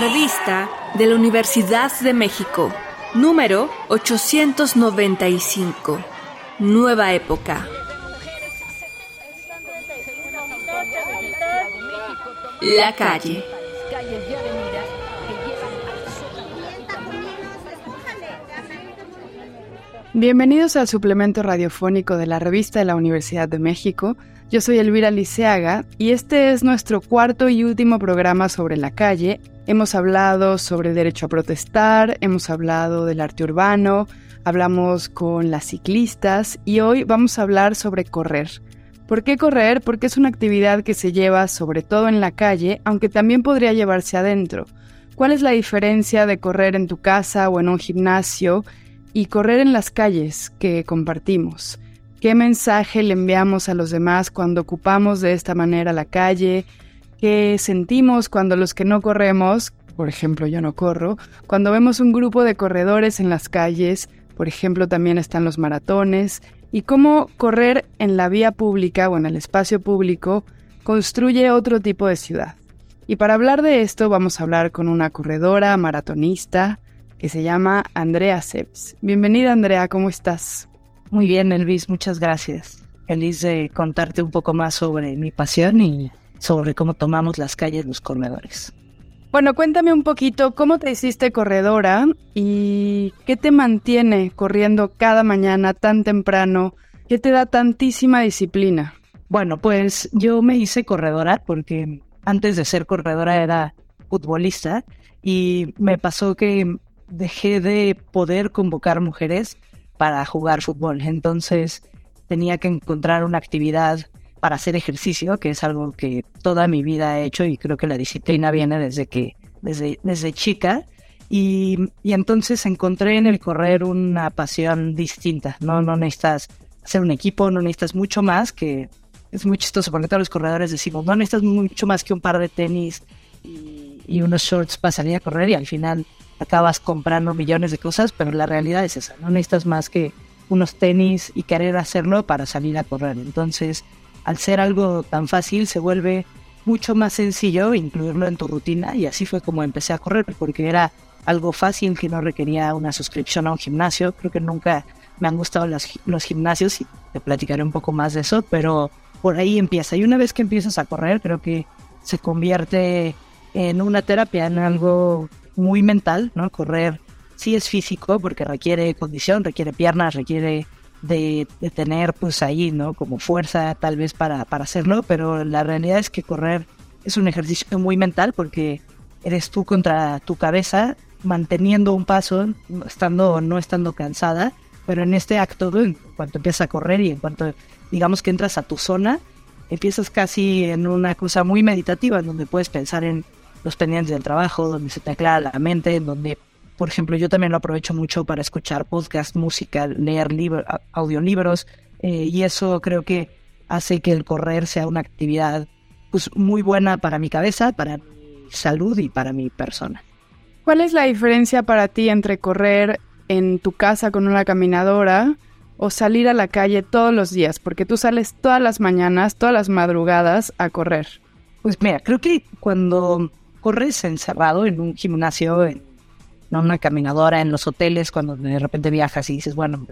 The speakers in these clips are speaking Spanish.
Revista de la Universidad de México, número 895. Nueva época. La calle. Bienvenidos al suplemento radiofónico de la revista de la Universidad de México. Yo soy Elvira Liceaga y este es nuestro cuarto y último programa sobre la calle. Hemos hablado sobre derecho a protestar, hemos hablado del arte urbano, hablamos con las ciclistas y hoy vamos a hablar sobre correr. ¿Por qué correr? Porque es una actividad que se lleva sobre todo en la calle, aunque también podría llevarse adentro. ¿Cuál es la diferencia de correr en tu casa o en un gimnasio y correr en las calles que compartimos? ¿Qué mensaje le enviamos a los demás cuando ocupamos de esta manera la calle? ¿Qué sentimos cuando los que no corremos, por ejemplo yo no corro, cuando vemos un grupo de corredores en las calles, por ejemplo también están los maratones, y cómo correr en la vía pública o en el espacio público construye otro tipo de ciudad? Y para hablar de esto vamos a hablar con una corredora maratonista que se llama Andrea Seps. Bienvenida Andrea, ¿cómo estás? Muy bien, Elvis, muchas gracias. Feliz de contarte un poco más sobre mi pasión y sobre cómo tomamos las calles los corredores. Bueno, cuéntame un poquito cómo te hiciste corredora y qué te mantiene corriendo cada mañana tan temprano, qué te da tantísima disciplina. Bueno, pues yo me hice corredora porque antes de ser corredora era futbolista y me pasó que dejé de poder convocar mujeres para jugar fútbol. Entonces tenía que encontrar una actividad para hacer ejercicio, que es algo que toda mi vida he hecho y creo que la disciplina viene desde que, desde, desde chica. Y, y entonces encontré en el correr una pasión distinta. No, no necesitas hacer un equipo, no necesitas mucho más que es muy chistoso porque todos los corredores decimos, no necesitas mucho más que un par de tenis y, y unos shorts para salir a correr y al final acabas comprando millones de cosas, pero la realidad es esa, no necesitas más que unos tenis y querer hacerlo para salir a correr. Entonces, al ser algo tan fácil, se vuelve mucho más sencillo incluirlo en tu rutina y así fue como empecé a correr, porque era algo fácil que no requería una suscripción a un gimnasio. Creo que nunca me han gustado los, los gimnasios y te platicaré un poco más de eso, pero por ahí empieza. Y una vez que empiezas a correr, creo que se convierte en una terapia, en algo muy mental, ¿no? Correr sí es físico porque requiere condición, requiere piernas, requiere de, tener pues ahí, ¿no? Como fuerza tal vez para, para hacerlo, pero la realidad es que correr es un ejercicio muy mental porque eres tú contra tu cabeza manteniendo un paso, estando o no estando cansada, pero en este acto, en cuanto empiezas a correr y en cuanto digamos que entras a tu zona, empiezas casi en una cosa muy meditativa en donde puedes pensar en los pendientes del trabajo, donde se te aclara la mente, donde, por ejemplo, yo también lo aprovecho mucho para escuchar podcast, música, leer libros, audiolibros, eh, y eso creo que hace que el correr sea una actividad pues, muy buena para mi cabeza, para mi salud y para mi persona. ¿Cuál es la diferencia para ti entre correr en tu casa con una caminadora o salir a la calle todos los días? Porque tú sales todas las mañanas, todas las madrugadas a correr. Pues mira, creo que cuando corres encerrado en un gimnasio, en una caminadora, en los hoteles, cuando de repente viajas y dices, bueno,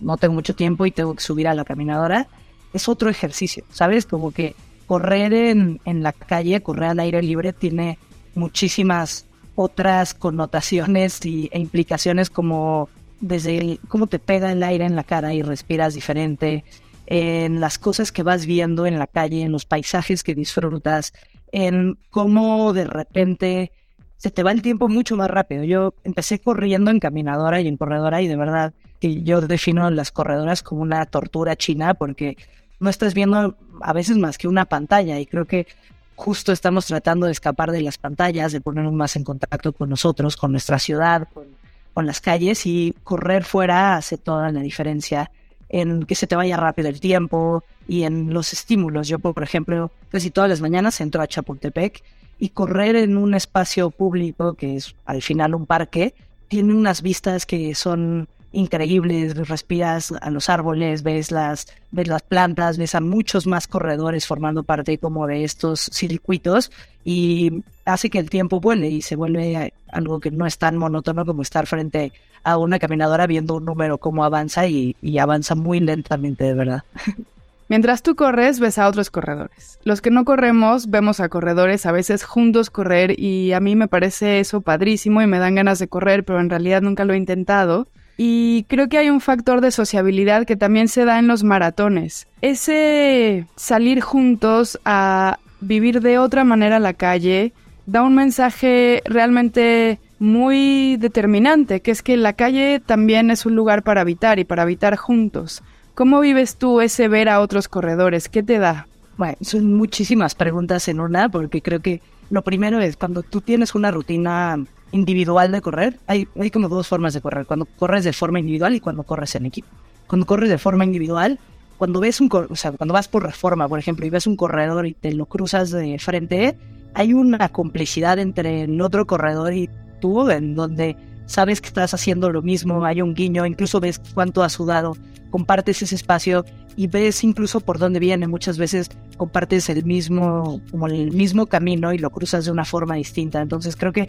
no tengo mucho tiempo y tengo que subir a la caminadora, es otro ejercicio, ¿sabes? Como que correr en, en la calle, correr al aire libre, tiene muchísimas otras connotaciones y, e implicaciones como desde cómo te pega el aire en la cara y respiras diferente, en las cosas que vas viendo en la calle, en los paisajes que disfrutas, en cómo de repente se te va el tiempo mucho más rápido. Yo empecé corriendo en caminadora y en corredora y de verdad que yo defino las corredoras como una tortura china porque no estás viendo a veces más que una pantalla y creo que justo estamos tratando de escapar de las pantallas, de ponernos más en contacto con nosotros, con nuestra ciudad, con, con las calles y correr fuera hace toda la diferencia en que se te vaya rápido el tiempo y en los estímulos. Yo, por ejemplo, casi todas las mañanas entro a Chapultepec y correr en un espacio público, que es al final un parque, tiene unas vistas que son increíbles, respiras a los árboles, ves las, ves las plantas, ves a muchos más corredores formando parte como de estos circuitos y hace que el tiempo vuele y se vuelve algo que no es tan monótono como estar frente a una caminadora viendo un número cómo avanza y, avanza muy lentamente, de verdad. Mientras tú corres, ves a otros corredores. Los que no corremos, vemos a corredores a veces juntos correr y a mí me parece eso padrísimo y me dan ganas de correr, pero en realidad nunca lo he intentado. Y creo que hay un factor de sociabilidad que también se da en los maratones. Ese salir juntos a vivir de otra manera la calle da un mensaje realmente muy determinante, que es que la calle también es un lugar para habitar y para habitar juntos. ¿Cómo vives tú ese ver a otros corredores? ¿Qué te da? Bueno, son muchísimas preguntas en una, porque creo que lo primero es cuando tú tienes una rutina individual de correr, hay, hay como dos formas de correr, cuando corres de forma individual y cuando corres en equipo. Cuando corres de forma individual, cuando ves un, o sea, cuando vas por reforma, por ejemplo, y ves un corredor y te lo cruzas de frente, hay una complicidad entre el otro corredor y tú, en donde sabes que estás haciendo lo mismo, hay un guiño, incluso ves cuánto has sudado, compartes ese espacio y ves incluso por dónde viene. Muchas veces compartes el mismo, como el mismo camino y lo cruzas de una forma distinta. Entonces creo que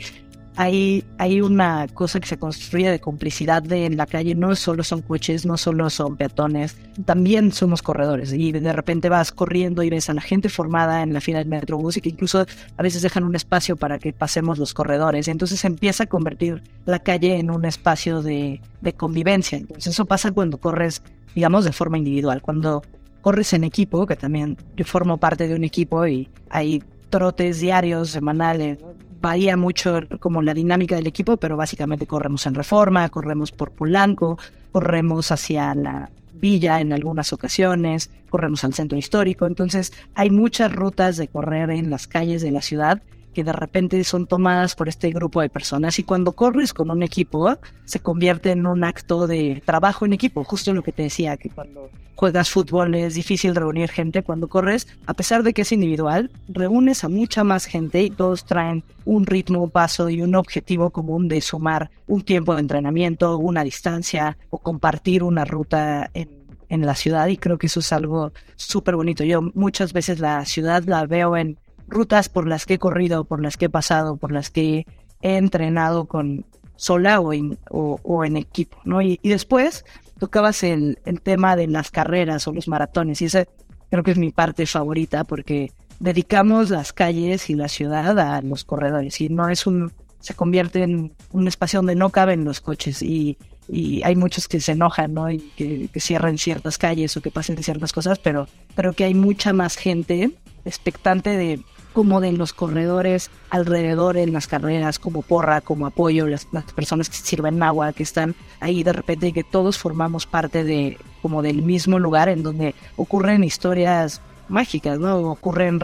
hay, una cosa que se construye de complicidad de en la calle, no solo son coches, no solo son peatones, también somos corredores y de repente vas corriendo y ves a la gente formada en la fila del metrobús y que incluso a veces dejan un espacio para que pasemos los corredores. Entonces empieza a convertir la calle en un espacio de, de convivencia. Entonces eso pasa cuando corres, digamos, de forma individual, cuando corres en equipo, que también yo formo parte de un equipo y hay trotes diarios, semanales, varía mucho como la dinámica del equipo, pero básicamente corremos en Reforma, corremos por Polanco, corremos hacia la villa en algunas ocasiones, corremos al centro histórico, entonces hay muchas rutas de correr en las calles de la ciudad que de repente son tomadas por este grupo de personas y cuando corres con un equipo se convierte en un acto de trabajo en equipo, justo lo que te decía, que cuando juegas fútbol es difícil reunir gente, cuando corres, a pesar de que es individual, reúnes a mucha más gente y todos traen un ritmo, un paso y un objetivo común de sumar un tiempo de entrenamiento, una distancia o compartir una ruta en en la ciudad. Y creo que eso es algo súper bonito. Yo muchas veces la ciudad la veo en rutas por las que he corrido, por las que he pasado, por las que he entrenado con sola o en, o, en equipo, ¿no? Y, después tocabas el, el, tema de las carreras o los maratones y esa creo que es mi parte favorita porque dedicamos las calles y la ciudad a los corredores y no es un se convierte en un espacio donde no caben los coches y, y hay muchos que se enojan, ¿no? Y que, que, cierran ciertas calles o que pasen ciertas cosas, pero creo que hay mucha más gente expectante de como de los corredores alrededor en las carreras, como porra, como apoyo, las, personas que sirven agua, que están ahí de repente, que todos formamos parte de como del mismo lugar en donde ocurren historias mágicas, ¿no? Ocurren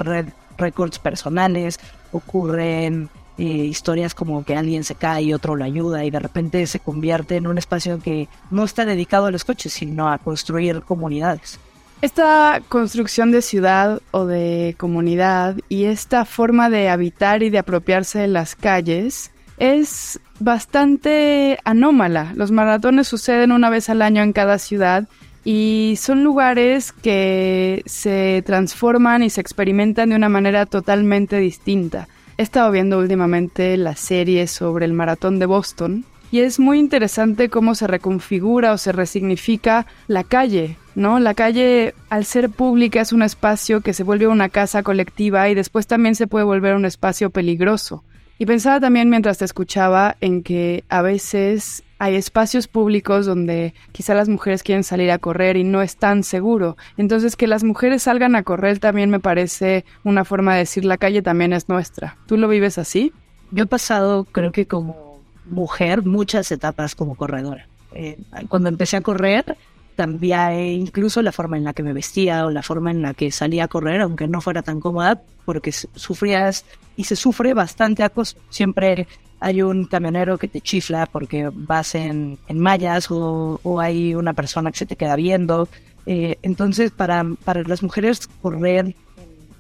récords personales, ocurren eh, historias como que alguien se cae y otro lo ayuda y de repente se convierte en un espacio que no está dedicado a los coches, sino a construir comunidades. Esta construcción de ciudad o de comunidad y esta forma de habitar y de apropiarse de las calles es bastante anómala. Los maratones suceden una vez al año en cada ciudad y son lugares que se transforman y se experimentan de una manera totalmente distinta. He estado viendo últimamente la serie sobre el maratón de Boston y es muy interesante cómo se reconfigura o se resignifica la calle, ¿no? La calle, al ser pública, es un espacio que se vuelve una casa colectiva y después también se puede volver un espacio peligroso. Y pensaba también mientras te escuchaba en que a veces hay espacios públicos donde quizá las mujeres quieren salir a correr y no es tan seguro. Entonces que las mujeres salgan a correr también me parece una forma de decir la calle también es nuestra. ¿Tú lo vives así? Yo he pasado creo que como mujer muchas etapas como corredora. Eh, cuando empecé a correr, cambié incluso la forma en la que me vestía o la forma en la que salía a correr, aunque no fuera tan cómoda, porque sufrías y se sufre bastante acoso. Siempre hay un camionero que te chifla porque vas en, en mallas o, o, hay una persona que se te queda viendo. Eh, entonces, para, para las mujeres, correr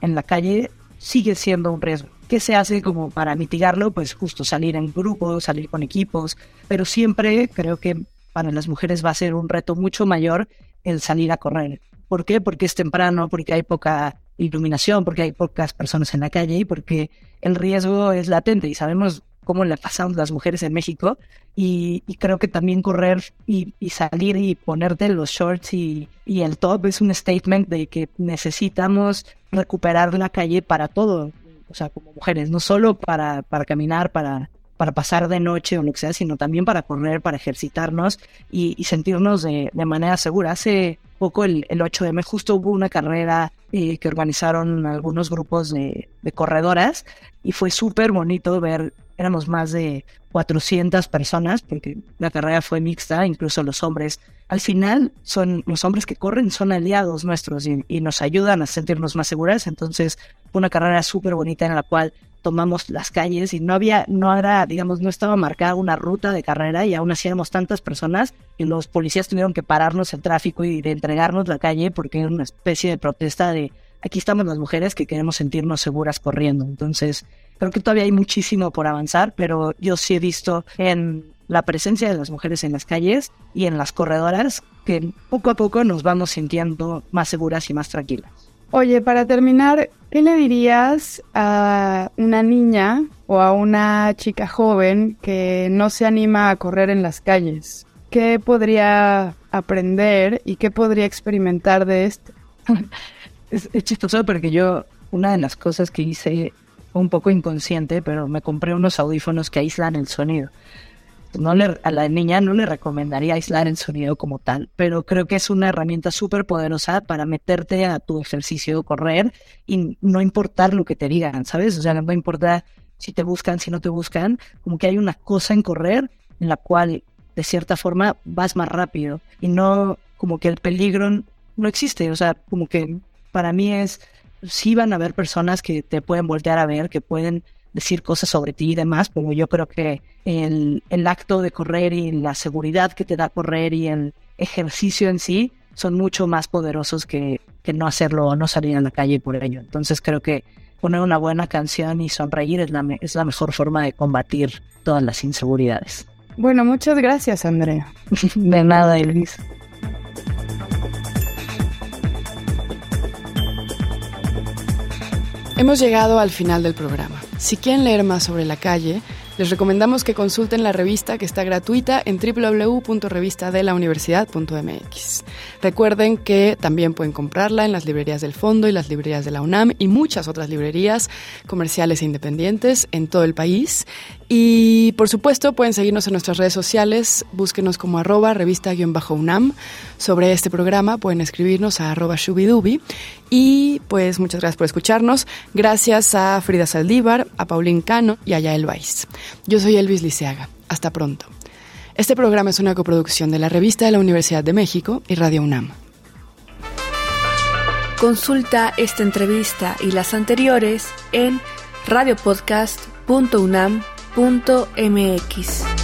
en la calle sigue siendo un riesgo. ¿Qué se hace como para mitigarlo? Pues justo salir en grupos, salir con equipos, pero siempre creo que para las mujeres va a ser un reto mucho mayor el salir a correr. ¿Por qué? Porque es temprano, porque hay poca iluminación, porque hay pocas personas en la calle y porque el riesgo es latente y sabemos cómo le pasamos las mujeres en México y, creo que también correr y, salir y ponerte los shorts y, y, el top es un statement de que necesitamos recuperar la calle para todo, o sea, como mujeres, no solo para, para caminar, para para pasar de noche o lo que sea, sino también para correr, para ejercitarnos y, sentirnos de, manera segura. Hace poco, el, 8 de mes, justo hubo una carrera eh, que organizaron algunos grupos de, de corredoras y fue súper bonito ver, éramos más de 400 personas, porque la carrera fue mixta, incluso los hombres. Al final, son los hombres que corren son aliados nuestros y, y nos ayudan a sentirnos más seguras. Entonces, fue una carrera súper bonita en la cual tomamos las calles y no había, no era, digamos, no estaba marcada una ruta de carrera y aún así éramos tantas personas y los policías tuvieron que pararnos el tráfico y de entregarnos la calle porque era una especie de protesta de aquí estamos las mujeres que queremos sentirnos seguras corriendo. Entonces, creo que todavía hay muchísimo por avanzar, pero yo sí he visto en la presencia de las mujeres en las calles y en las corredoras que poco a poco nos vamos sintiendo más seguras y más tranquilas. Oye, para terminar, ¿qué le dirías a una niña o a una chica joven que no se anima a correr en las calles? ¿Qué podría aprender y qué podría experimentar de esto? es, chistoso porque yo, una de las cosas que hice un poco inconsciente, pero me compré unos audífonos que aíslan el sonido no le, a la niña no le recomendaría aislar el sonido como tal, pero creo que es una herramienta súper poderosa para meterte a tu ejercicio, correr y no importar lo que te digan, ¿sabes? O sea, no importa si te buscan, si no te buscan, como que hay una cosa en correr en la cual de cierta forma vas más rápido y no como que el peligro no existe, o sea, como que para mí es, sí van a haber personas que te pueden voltear a ver, que pueden decir cosas sobre ti y demás, pero yo creo que el, el acto de correr y la seguridad que te da correr y el ejercicio en sí son mucho más poderosos que, que no hacerlo o no salir a la calle por ello. Entonces creo que poner una buena canción y sonreír es la, es la mejor forma de combatir todas las inseguridades. Bueno, muchas gracias, Andrea. de nada, Elvis. Hemos llegado al final del programa. Si quieren leer más sobre la calle, les recomendamos que consulten la revista que está gratuita en www.revistadelauniversidad.mx. Recuerden que también pueden comprarla en las librerías del Fondo y las librerías de la UNAM y muchas otras librerías comerciales e independientes en todo el país. Y por supuesto pueden seguirnos en nuestras redes sociales, búsquenos como arroba revista-unam. Sobre este programa pueden escribirnos a arroba shubidubi. Y pues muchas gracias por escucharnos. Gracias a Frida Saldívar, a Paulín Cano y a Yael Weiss. Yo soy Elvis Liceaga. Hasta pronto. Este programa es una coproducción de la Revista de la Universidad de México y Radio UNAM. Consulta esta entrevista y las anteriores en radiopodcast.unam.mx.